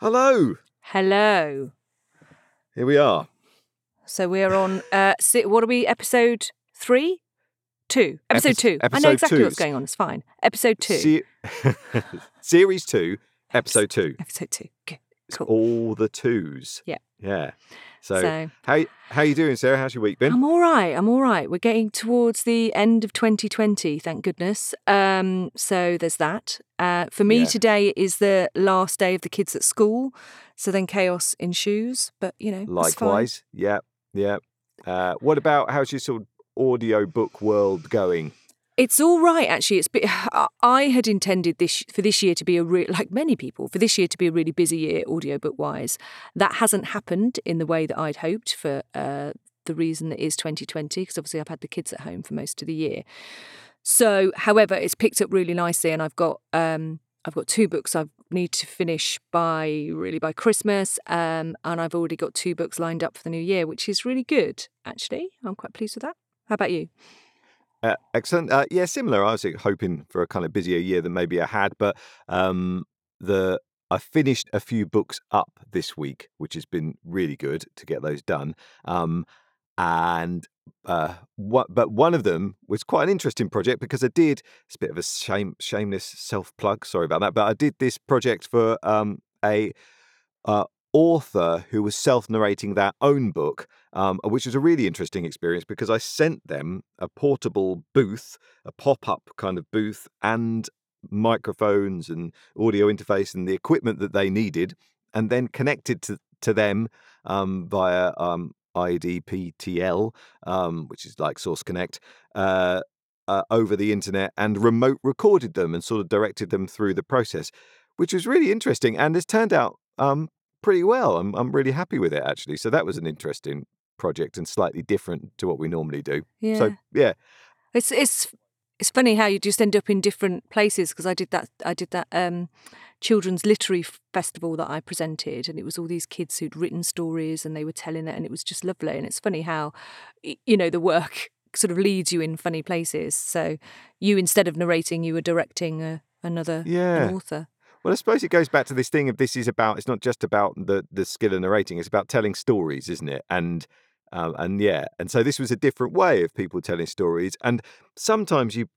Hello. Hello. Here we are. So we're on. Uh, what are we? Episode three, two. Episode Epi- two. I know exactly two. what's going on. It's fine. Episode two. Se- Series two, episode two. Episode two. Good. It's Cool. all the twos. Yeah. Yeah. So, So how how you doing, Sarah? How's your week been? I'm all right. I'm all right. We're getting towards the end of 2020. Thank goodness. Um, so there's that. Uh, for me Yeah. today is the last day of the kids at school. So then chaos ensues. But you know. Likewise. Yeah. Yeah. Uh, what about how's your sort of audio book world going? It's all right, actually. It's I had intended this for this year to be a re- like many people for this year to be a really busy year audiobook wise. That hasn't happened in the way that I'd hoped for uh, the reason that is 2020 because obviously I've had the kids at home for most of the year. So, however, it's picked up really nicely, and I've got um, I've got two books I need to finish by really by Christmas, um, and I've already got two books lined up for the new year, which is really good. Actually, I'm quite pleased with that. How about you? Uh, excellent. Uh, yeah, similar. I was hoping for a kind of busier year than maybe I had, but um, the I finished a few books up this week, which has been really good to get those done. Um, and uh, what, but one of them was quite an interesting project because I did. It's a bit of a shame, shameless self plug. Sorry about that, but I did this project for um, a uh, author who was self narrating their own book, um, which was a really interesting experience because I sent them a portable booth, a pop up kind of booth, and microphones and audio interface and the equipment that they needed, and then connected to, to them um, via um, ipDTL, um, which is like Source Connect. Uh, uh, over the internet and remote recorded them and sort of directed them through the process, which was really interesting and has turned out um, pretty well. I'm I'm really happy with it actually. So that was an interesting project and slightly different to what we normally do. Yeah. So yeah, It's it's it's funny how you just end up in different places because I did that I did that um, children's literary festival that I presented and it was all these kids who'd written stories and they were telling it and it was just lovely and it's funny how you know the work sort of leads you in funny places. So you instead of narrating you were directing a, another Yeah. an author. Well, I suppose it goes back to this thing of this is about. It's not just about the the skill of narrating. It's about telling stories, isn't it? And um, and yeah, and so this was a different way of people telling stories. And sometimes you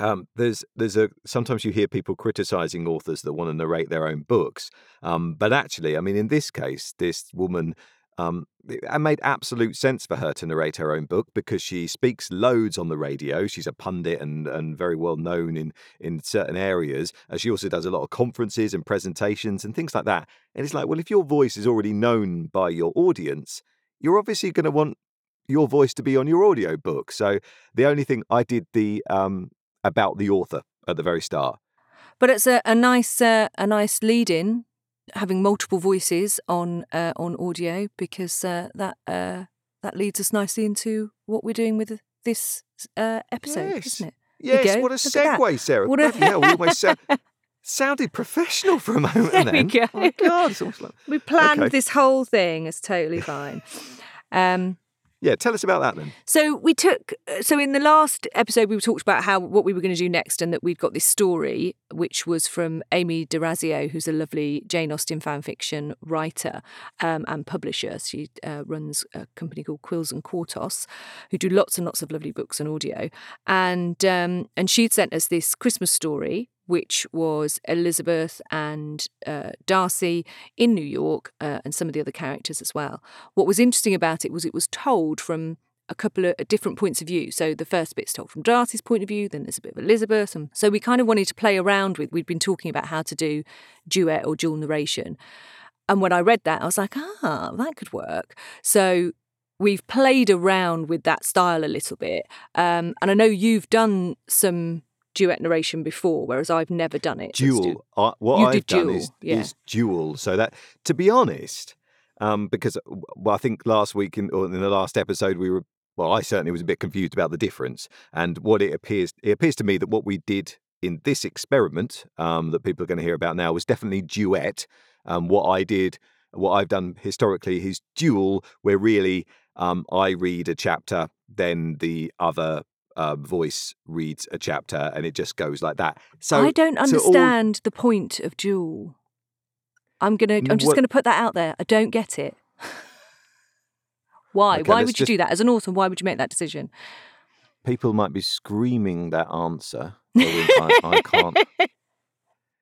um, there's there's a sometimes you hear people criticizing authors that want to narrate their own books. Um, but actually, I mean, in this case, this woman. Um, it made absolute sense for her to narrate her own book because she speaks loads on the radio. She's a pundit and, and very well known in, in certain areas. And she also does a lot of conferences and presentations and things like that. And it's like, well, if your voice is already known by your audience, you're obviously going to want your voice to be on your audio book. So the only thing I did the um, about the author at the very start. But it's a, a nice uh, a nice lead in having multiple voices on uh, on audio because uh, that uh, that leads us nicely into what we're doing with this uh, episode, Yes. isn't it? Yes, what a Look at that. segue, Sarah. What a- hell, we almost sa- sounded professional for a moment There we then. go. Oh my God, like... We planned Okay. this whole thing. It's totally fine. Um, Yeah, tell us about that then. So we took. So in the last episode, we talked about how what we were going to do next, and that we'd got this story, which was from Amy D'Orazio, who's a lovely Jane Austen fan fiction writer um, and publisher. She uh, runs a company called Quills and Quartos, who do lots and lots of lovely books and audio. And um, and she'd sent us this Christmas story. Which was Elizabeth and uh, Darcy in New York, uh, and some of the other characters as well. What was interesting about it was it was told from a couple of different points of view. So the first bit's told from Darcy's point of view, then there's a bit of Elizabeth. And so we kind of wanted to play around with, we'd been talking about how to do duet or dual narration. And when I read that, I was like, ah, that could work. So we've played around with that style a little bit. Um, and I know you've done some duet narration before, whereas I've never done it. Dual. I, what You I've did done dual, is, yeah. is dual. So that, to be honest, um, because well, I think last week in, or in the last episode we were well, I certainly was a bit confused about the difference and what it appears. It appears to me that what we did in this experiment um, that people are going to hear about now was definitely duet. Um, what I did, what I've done historically is dual, where really um, I read a chapter, then the other uh, voice reads a chapter, and it just goes like that. So I don't to all- understand the point of dual. I'm gonna. I'm just What- gonna put that out there. I don't get it. why? Okay, why would you just- do that as an author? Why would you make that decision? People might be screaming that answer. I, I can't.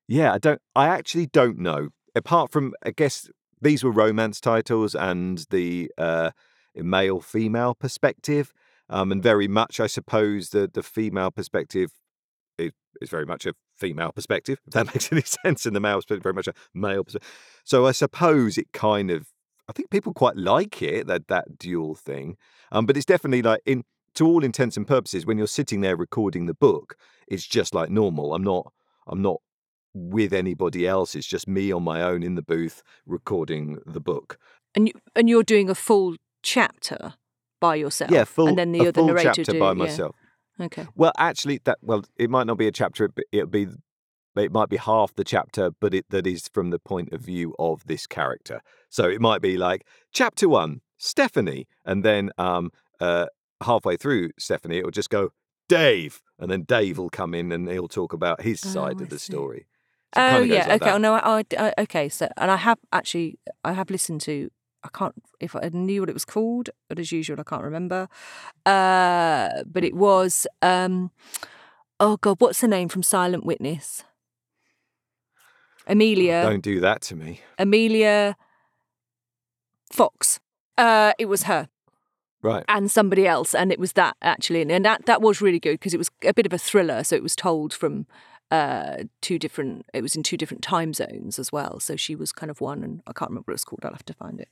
Yeah, I don't. I actually don't know. Apart from, I guess these were romance titles and the uh, male female perspective, um, and very much, I suppose, the the female perspective is, is very much a female perspective. If that makes any sense, and the male perspective very much a male perspective. So I suppose it kind of. I think people quite like it that that dual thing, um, but it's definitely like in to all intents and purposes when you're sitting there recording the book, it's just like normal. I'm not. I'm not with anybody else. It's just me on my own in the booth recording the book. And you, and you're doing a full chapter by yourself. Yeah, full. And then the other narrator chapter do, by yeah. myself. Okay. Well, actually, that well, it might not be a chapter. It, it'll be. It might be half the chapter, but it that is from the point of view of this character. So it might be like chapter one, Stephanie, and then um uh halfway through Stephanie, it'll just go Dave, and then Dave will come in and he'll talk about his Oh, side I of the see. story. So Oh yeah. like okay. that. Oh, no. I, I- okay. So and I have actually I have listened to. I can't if I knew what it was called, but as usual, I can't remember. Uh, but it was. Um, oh God, what's the name from Silent Witness? Amelia. Don't do that to me. Amelia Fox. Uh, it was her Right. and somebody else, and it was that actually, and, and that that was really good because it was a bit of a thriller. So it was told from uh, two different. It was in two different time zones as well. So she was kind of one, and I can't remember what it was called. I'll have to find it.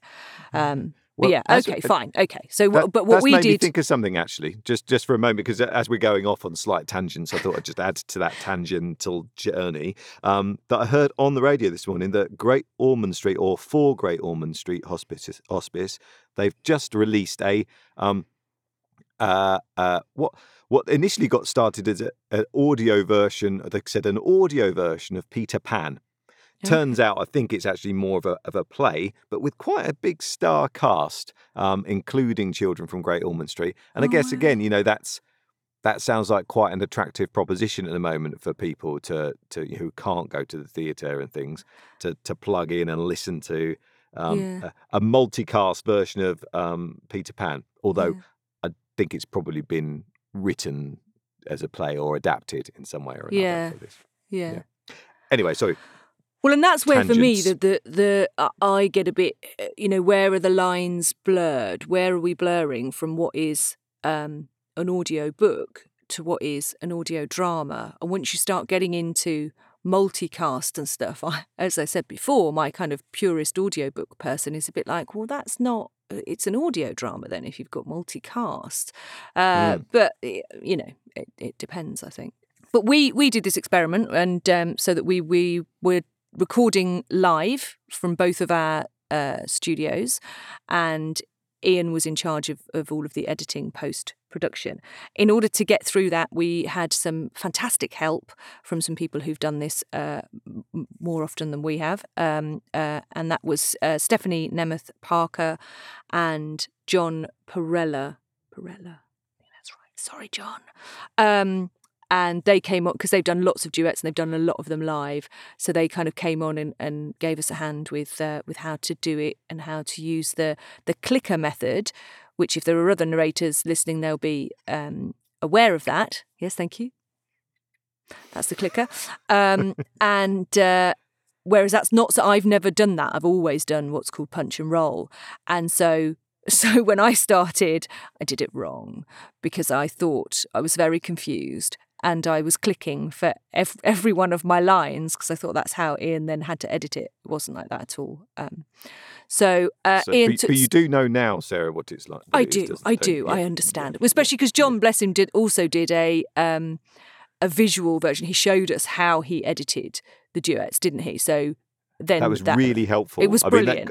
Um, but Well, yeah, okay, uh, fine, okay. So, That- what, but what that's we made me think of something actually, just just for a moment, because as we're going off on slight tangents, I thought I'd just add to that tangential journey um, that I heard on the radio this morning that Great Ormond Street or for Great Ormond Street Hospice, Hospice they've just released a um, uh, uh, what what initially got started as a- an audio version. They said an audio version of Peter Pan. Turns out, I think it's actually more of a of a play, but with quite a big star cast, um, including children from Great Ormond Street. And I Oh, guess wow. again, you know, that's that sounds like quite an attractive proposition at the moment for people to to who can't go to the theatre and things to to plug in and listen to um, Yeah. a, a multicast version of um, Peter Pan. Although Yeah. I think it's probably been written as a play or adapted in some way or another. Yeah. For this. yeah. yeah. Anyway, sorry. Well, and that's where for me the the the uh, I get a bit, uh, you know, where are the lines blurred? Where are we blurring from what is um, an audio book to what is an audio drama? And once you start getting into multicast and stuff, I, as I said before, my kind of purist audiobook person is a bit like, well, that's not. Uh, It's an audio drama then if you've got multicast, uh, but eh, you know, it, it depends. I think. But we we did this experiment, and um, so that we we were recording live from both of our uh, studios, and Ian was in charge of, of all of the editing post production. In order to get through that, we had some fantastic help from some people who've done this uh, more often than we have, um, uh, and that was uh, Stephanie Nemeth Parker and John Perella. Perella, that's right. Sorry, John. Um, and they came on because they've done lots of duets and they've done a lot of them live. So they kind of came on and, and gave us a hand with uh, with how to do it and how to use the the clicker method. Which, if there are other narrators listening, they'll be um, aware of that. Yes, thank you. That's the clicker. Um, and uh, whereas that's not so, I've never done that. I've always done what's called punch and roll. And so so when I started, I did it wrong because I thought I was very confused and I was clicking for ev- every one of my lines because I thought that's how Ian then had to edit it. It wasn't like that at all. Um, so, uh, So, Ian but, took. but you do know now, Sarah, what it's like. I it do, I do, you? I understand, yeah, especially because yeah. John, bless him, did also did a um, a visual version. He showed us how he edited the duets, didn't he? So then That was really helpful. it was I mean, that- brilliant.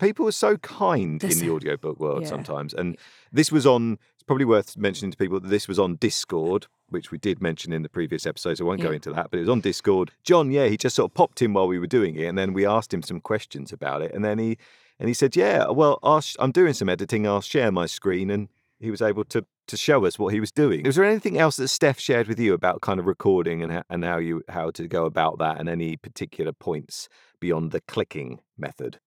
people are so kind They're in the audiobook world yeah. sometimes. And this was on, it's probably worth mentioning to people that this was on Discord, which we did mention in the previous episode. So I won't go into that, but it was on Discord. John, yeah, he just sort of popped in while we were doing it. And then we asked him some questions about it. And then he, and he said, yeah, well, I'll sh- I'm doing some editing. I'll share my screen and he was able to to show us what he was doing. Was there anything else that Steph shared with you about kind of recording and how, and how you how to go about that, and any particular points beyond the clicking method?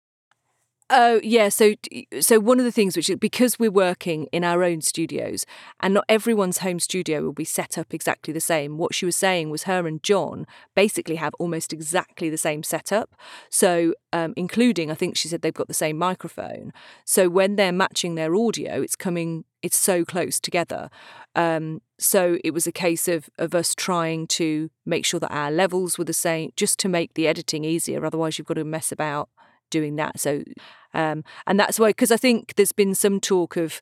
Oh yeah, so so one of the things which because we're working in our own studios and not everyone's home studio will be set up exactly the same. What she was saying was her and John basically have almost exactly the same setup. So um, including I think she said they've got the same microphone. So when they're matching their audio, it's coming it's so close together. Um, so it was a case of of us trying to make sure that our levels were the same, just to make the editing easier. Otherwise, you've got to mess about doing that. So, um, and that's why, because I think there's been some talk of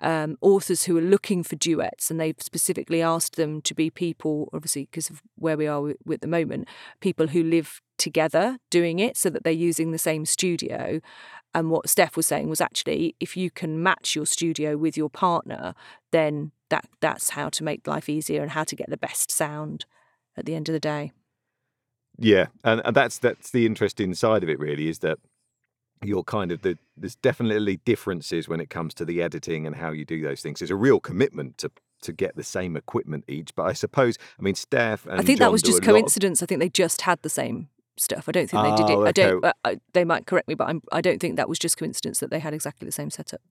um, authors who are looking for duets, and they've specifically asked them to be people, obviously, because of where we are at the moment, people who live together doing it so that they're using the same studio. And what Steph was saying was actually, if you can match your studio with your partner, then that that's how to make life easier and how to get the best sound at the end of the day. Yeah, and, and that's that's the interesting side of it. Really, is that you're kind of the there's definitely differences when it comes to the editing and how you do those things. There's a real commitment to to get the same equipment each. But I suppose, I mean, Steph and I think John that was just lot of- coincidence. I think they just had the same stuff. I don't think they did it. Oh, I don't. okay. uh, I, they might correct me, but I'm, I don't think that was just coincidence that they had exactly the same setup.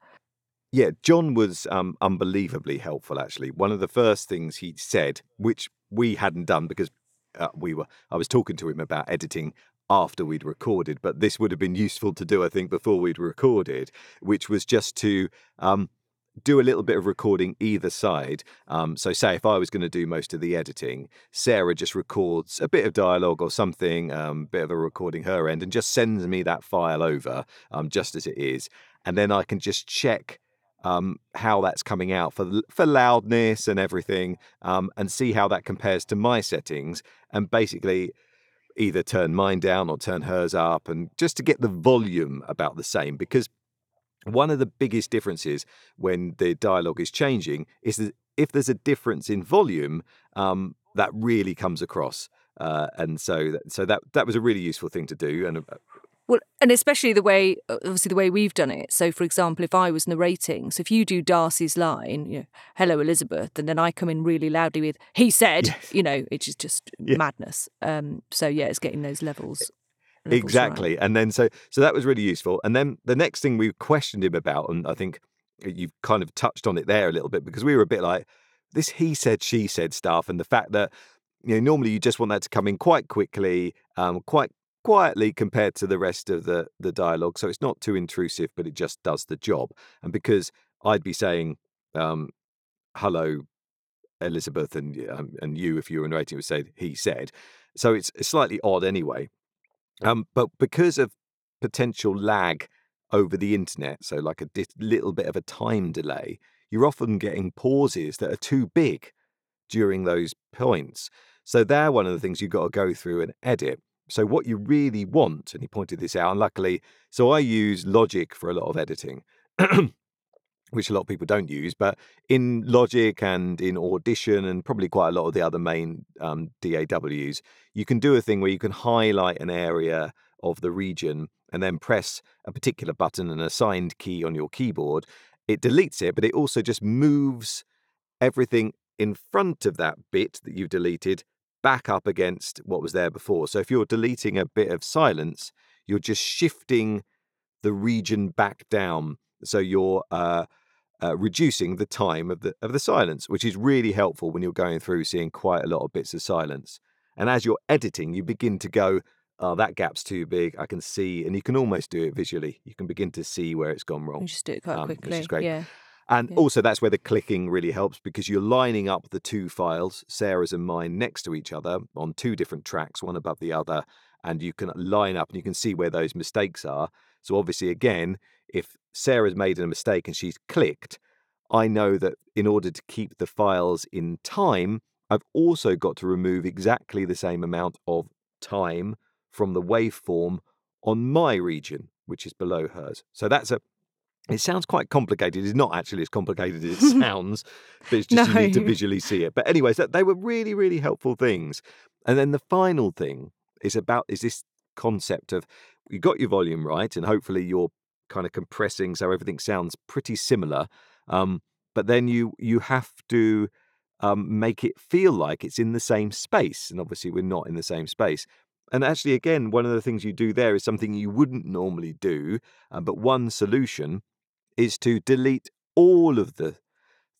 Yeah, John was um, unbelievably helpful. Actually, one of the first things he said, which we hadn't done because uh, we were, I was talking to him about editing after we'd recorded, but this would have been useful to do, I think, before we'd recorded, which was just to um, do a little bit of recording either side. Um, so, say if I was going to do most of the editing, Sarah just records a bit of dialogue or something, um, bit of a recording her end, and just sends me that file over um, just as it is, and then I can just check um, how that's coming out for for loudness and everything, um, and see how that compares to my settings, and basically either turn mine down or turn hers up, and just to get the volume about the same because one of the biggest differences when the dialogue is changing is that if there's a difference in volume, um, that really comes across. Uh, and so, that, so that that was a really useful thing to do. And uh, Well, and especially the way, obviously, the way we've done it. So, for example, if I was narrating, so if you do Darcy's line, you know, "Hello, Elizabeth," and then I come in really loudly with "He said," Yes. you know, it's just, just Yeah. madness. Um, so yeah, it's getting those levels. levels right. exactly. And then so so that was really useful. And then the next thing we questioned him about, and I think you've kind of touched on it there a little bit because we were a bit like this he said she said stuff, and the fact that you know normally you just want that to come in quite quickly, um, quite quietly compared to the rest of the the dialogue, so it's not too intrusive, but it just does the job. And because I'd be saying, um, "Hello, Elizabeth," and um, and you, if you were narrating, would say he said. So it's, slightly odd anyway. Um, but because of potential lag over the internet, so like a di- little bit of a time delay, you're often getting pauses that are too big during those points. So they're one of the things you've got to go through and edit. So what you really want, and he pointed this out, and luckily, so I use Logic for a lot of editing. Which a lot of people don't use, but in Logic and in Audition, and probably quite a lot of the other main um, DAWs, you can do a thing where you can highlight an area of the region and then press a particular button, and assigned key on your keyboard. It deletes it, but it also just moves everything in front of that bit that you've deleted back up against what was there before. So if you're deleting a bit of silence, you're just shifting the region back down. So you're uh, uh, reducing the time of the of the silence, which is really helpful when you're going through seeing quite a lot of bits of silence. And as you're editing, you begin to go, "Oh, that gap's too big. I can see," and you can almost do it visually. You can begin to see where it's gone wrong. You just do it quite um, which is great. Yeah. And Yeah. also, that's where the clicking really helps because you're lining up the two files, Sarah's and mine, next to each other on two different tracks, one above the other. And you can line up and you can see where those mistakes are. So, obviously, again, if Sarah's made a mistake and she's clicked, I know that in order to keep the files in time, I've also got to remove exactly the same amount of time from the waveform on my region, which is below hers. So, that's a it sounds quite complicated. It's not actually as complicated as it sounds, but it's just you need to visually see it. But anyways, that, they were really, really helpful things. And then the final thing is about is this concept of you got your volume right, and hopefully you're kind of compressing so everything sounds pretty similar. Um, but then you you have to um, make it feel like it's in the same space, and obviously we're not in the same space. And actually, again, one of the things you do there is something you wouldn't normally do, uh, but one solution is to delete all of the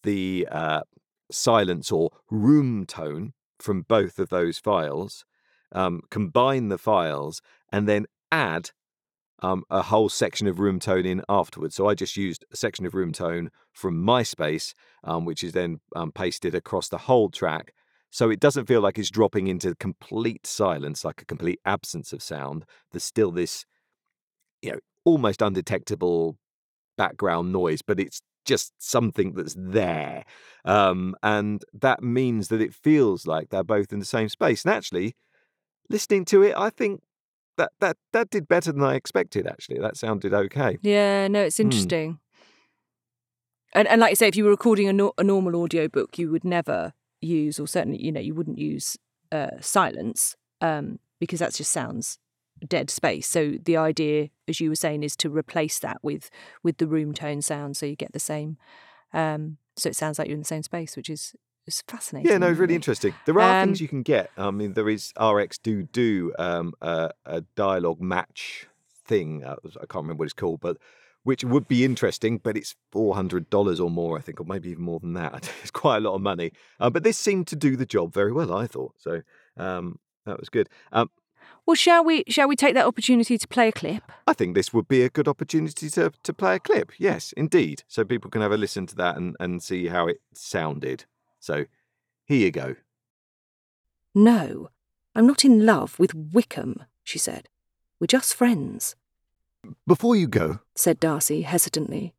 the uh, silence or room tone from both of those files, um, combine the files, and then add um, a whole section of room tone in afterwards. So I just used a section of room tone from MySpace, um, which is then um, pasted across the whole track. So it doesn't feel like it's dropping into complete silence, like a complete absence of sound. There's still this, you know, almost undetectable background noise, but it's just something that's there. Um, and that means that it feels like they're both in the same space. And actually, listening to it, I think that that that did better than I expected. Actually, that sounded okay. Yeah, no, it's Hmm. interesting. And and like you say, if you were recording a, no- a normal audio book, you would never use, or certainly, you know, you wouldn't use uh, silence um, because that just sounds dead space. So the idea, as you were saying, is to replace that with with the room tone sound, so you get the same. Um, so it sounds like you're in the same space, which is is fascinating. Yeah, no, it's really interesting. There are things Um, you can get. I mean, there is RX do do um, a, a dialogue match thing. Uh, I can't remember what it's called, but which would be interesting. But it's four hundred dollars or more, I think, or maybe even more than that. It's quite a lot of money. Uh, but this seemed to do the job very well. I thought so. Um, that was good. Um, Well, shall we shall we take that opportunity to play a clip? I think this would be a good opportunity to to play a clip. Yes, indeed. So people can have a listen to that and, and see how it sounded. So here you go. No, I'm not in love with Wickham, she said. We're just friends, Before you go, said Darcy hesitantly.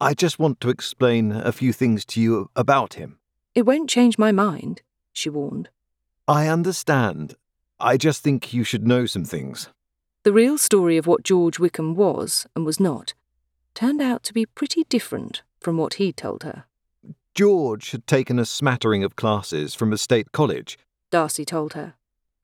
I just want to explain a few things to you about him. It won't change my mind, she warned. I understand. I just think you should know some things. The real story of what George Wickham was and was not turned out to be pretty different from what he told her, George had taken a smattering of classes from a state college, Darcy told her.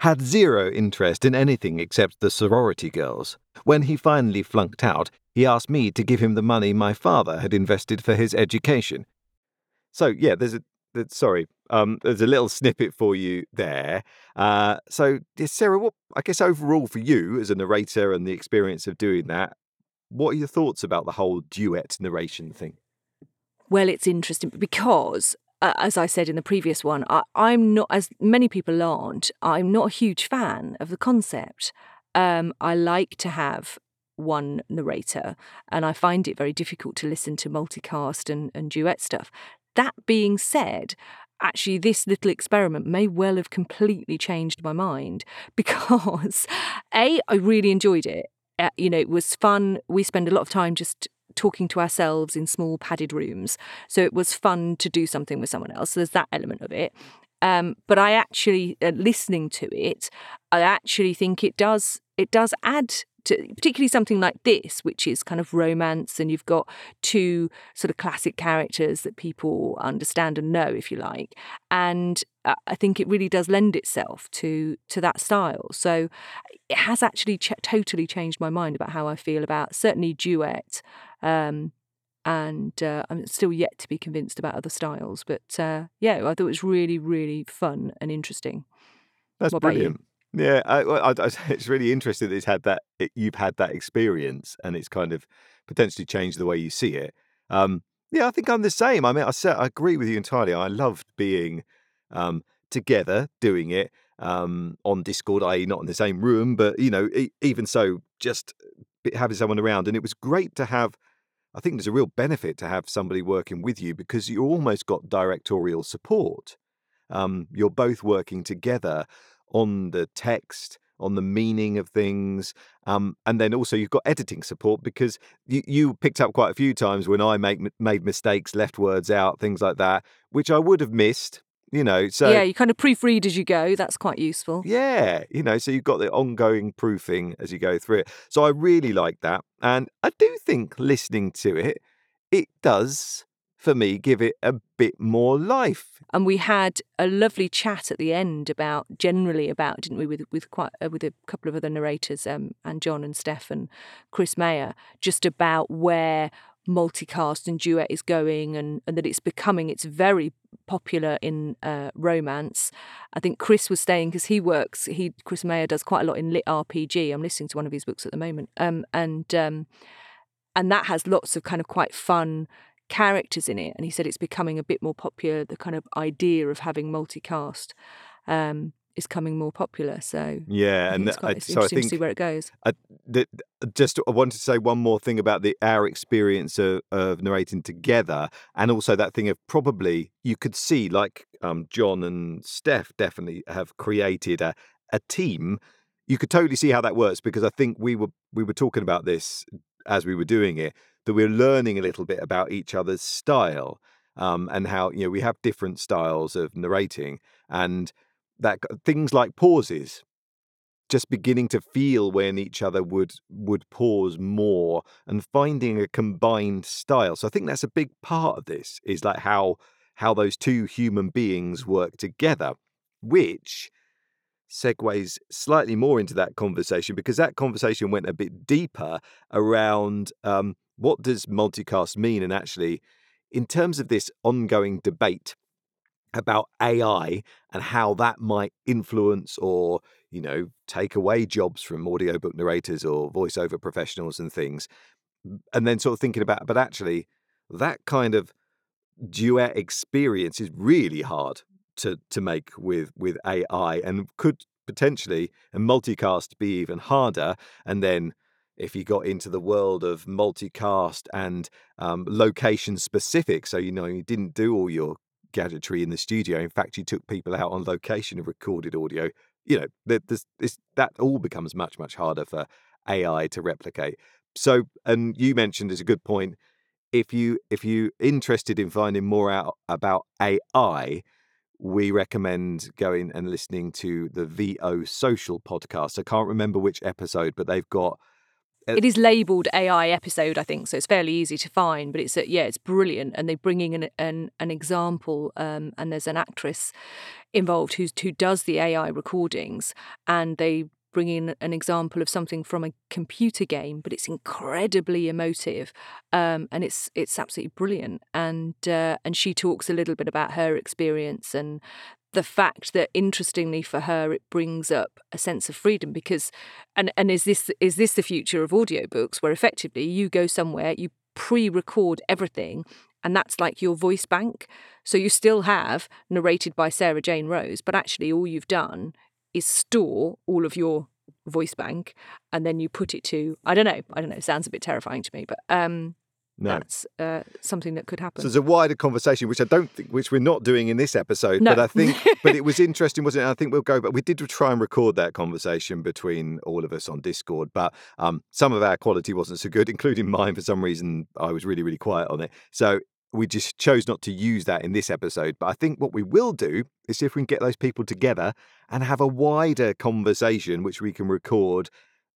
had zero interest in anything except the sorority girls. When he finally flunked out, he asked me to give him the money my father had invested for his education. So yeah, there's a sorry, um, there's a little snippet for you there. Uh, so Sarah, what I guess overall for you as a narrator and the experience of doing that, what are your thoughts about the whole duet narration thing? Well, it's interesting because, uh, as I said in the previous one, I, I'm not, as many people aren't, I'm not a huge fan of the concept. Um, I like to have one narrator, and I find it very difficult to listen to multicast and, and duet stuff. That being said, actually, this little experiment may well have completely changed my mind because, A, I really enjoyed it. Uh, you know, it was fun. We spend a lot of time just talking to ourselves in small padded rooms. So it was fun to do something with someone else. So there's that element of it. Um, but I actually, uh, listening to it, I actually think it does it does add to particularly something like this, which is kind of romance, and you've got two sort of classic characters that people understand and know, if you like. And I think it really does lend itself to to that style. So it has actually ch- totally changed my mind about how I feel about certainly duet. Um, and uh, I'm still yet to be convinced about other styles. But uh, yeah, I thought it was really, really fun and interesting. That's What brilliant. Yeah, I, I, I, it's really interesting that it's had that it, you've had that experience and it's kind of potentially changed the way you see it. Um, yeah, I think I'm the same. I mean, I, I agree with you entirely. I loved being um, together doing it um, on Discord, i.e., not in the same room, but you know, even so, just having someone around, and it was great to have. I think there's a real benefit to have somebody working with you because you almost got directorial support. Um, you're both working together on the text, on the meaning of things, um, and then also you've got editing support because you, you picked up quite a few times when I make made mistakes, left words out, things like that, which I would have missed. You know, so yeah, you kind of proofread as you go. That's quite useful. yeah, you know, so you've got the ongoing proofing as you go through it. So I really like that. And I do think listening to it, it does, for me, give it a bit more life. And we had a lovely chat at the end about generally about, didn't we, with with quite uh, with a couple of other narrators, um, and John and Steph and Chris Mayer, just about where multicast and duet is going and, and that it's becoming it's very popular in uh, romance. I think chris was saying because he works he chris mayer does quite a lot in lit rpg i'm listening to one of his books at the moment. Um, and um, and that has lots of kind of quite fun characters in it and he said it's becoming a bit more popular the kind of idea of having multicast um, is coming more popular. So yeah, and it's, quite, I, so I think to see where it goes. I, the, just I wanted to say one more thing about the our experience of, of, narrating together, and also that thing of probably you could see like um, John and Steph definitely have created a a team. You could totally see how that works because I think we were we were talking about this as we were doing it that we're learning a little bit about each other's style um, and how you know we have different styles of narrating and that things like pauses just beginning to feel when each other would would pause more and finding a combined style. So i think that's a big part of this is like how how those two human beings work together which segues slightly more into that conversation because that conversation went a bit deeper around um, what does multicast mean and actually in terms of this ongoing debate about AI and how that might influence or, you know, take away jobs from audiobook narrators or voiceover professionals and things. And then sort of thinking about, but actually, that kind of duet experience is really hard to to make with with AI and could potentially and multicast be even harder. And then if you got into the world of multicast and um, location specific, so you know you didn't do all your gadgetry in the studio. In fact, you took people out on location and recorded audio. You know, that all becomes much much harder for AI to replicate. So, and you mentioned as a good point, if you if you interested in finding more out about AI, we recommend going and listening to the VO Social podcast. I can't remember which episode, but they've got it is labeled AI episode, I think, so it's fairly easy to find. But it's a, yeah, it's brilliant, and they're bringing an an, an example, um, and there's an actress involved who's who does the AI recordings, and they bring in an example of something from a computer game, but it's incredibly emotive, um, and it's it's absolutely brilliant. And uh, and she talks a little bit about her experience and the fact that interestingly for her it brings up a sense of freedom because and and is this is this the future of audiobooks where effectively you go somewhere you pre-record everything and that's like your voice bank? So you still have narrated by Sarah Jane Rose but actually all you've done is store all of your voice bank and then you put it to I don't know I don't know sounds a bit terrifying to me but um no. that's uh, something that could happen. So there's a wider conversation, which I don't think, which we're not doing in this episode, no. but I think, but it was interesting, wasn't it? I think we'll go, but we did try and record that conversation between all of us on Discord, but um, some of our quality wasn't so good, including mine. For some reason, I was really, really quiet on it. So we just chose not to use that in this episode. But I think what we will do is see if we can get those people together and have a wider conversation, which we can record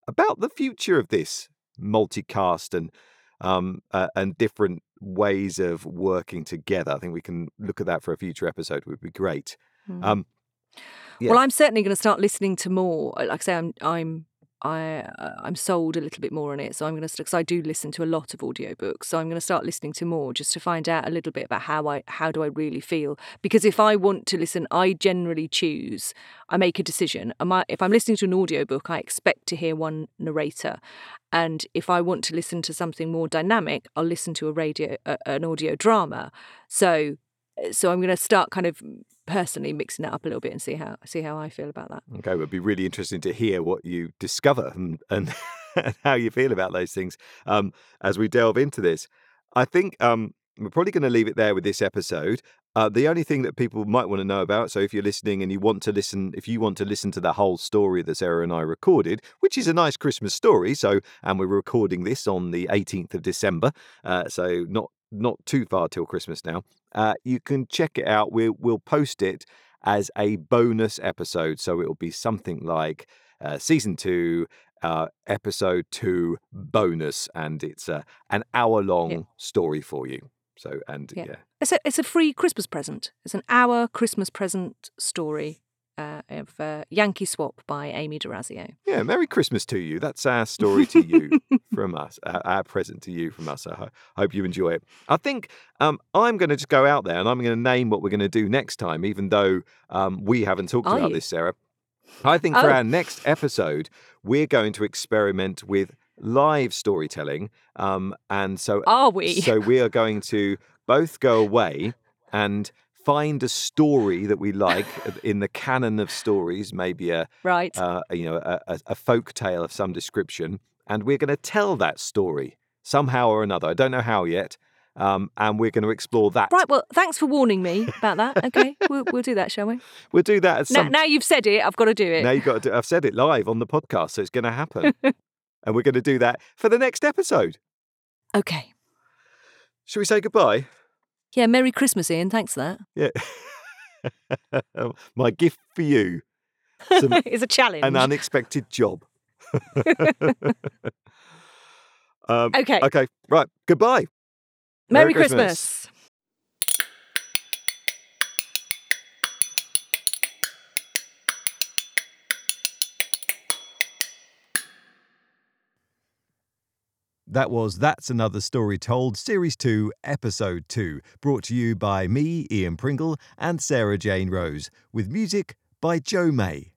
about the future of this multicast and um, uh, and different ways of working together. I think we can look at that for a future episode. Would be great. Mm. Um, yeah. Well, I'm certainly going to start listening to more. Like I say, I'm I'm I uh, I'm sold a little bit more on it. So I'm going to because I do listen to a lot of audiobooks. So I'm going to start listening to more just to find out a little bit about how I how do I really feel. Because if I want to listen, I generally choose. I make a decision. Am I, if I'm listening to an audiobook, I expect to hear one narrator, and if I want to listen to something more dynamic, I'll listen to a radio uh, an audio drama. So so I'm going to start kind of personally mixing it up a little bit and see how see how I feel about that. Okay, it would be really interesting to hear what you discover and and, how you feel about those things um, as we delve into this. I think um, we're probably going to leave it there with this episode. Uh, the only thing that people might want to know about, so if you're listening and you want to listen, if you want to listen to the whole story that Sarah and I recorded, which is a nice Christmas story, so and we're recording this on the 18th of December, uh, so not not too far till Christmas now. Uh, you can check it out. We'll we'll post it as a bonus episode, so it will be something like uh, season two, uh, episode two bonus, and it's uh, an hour long yeah. story for you. So and yeah. yeah. It's a it's a free Christmas present. It's an hour Christmas present story uh, of uh, Yankee Swap by Amy D'Orazio. Yeah, Merry Christmas to you. That's our story to you from us, our, our present to you from us. I ho- hope you enjoy it. I think um, I'm going to just go out there and I'm going to name what we're going to do next time, even though um, we haven't talked Are about you? this, Sarah. I think for Oh. our next episode, we're going to experiment with live storytelling. Um, and so Are we? so we are going to both go away and find a story that we like in the canon of stories, maybe a right. uh, you know a, a, folk tale of some description, and we're going to tell that story somehow or another. I don't know how yet, um, and we're going to explore that. Right. Well, thanks for warning me about that. Okay, we'll, we'll do that, shall we? We'll do that at Now, some. now you've said it, I've got to do it. now you've got to. Do, I've said it live on the podcast, so it's going to happen, and we're going to do that for the next episode. Okay. Should we say goodbye? Yeah. Merry Christmas, Ian. Thanks for that. Yeah. My gift for you. Some, that. a challenge. an unexpected job. um, okay. okay, right. Goodbye. Merry, Merry Christmas. Christmas. That was That's Another Story Told, Series 2, Episode 2, brought to you by me, Ian Pringle, and Sarah Jane Rose, with music by Joe May.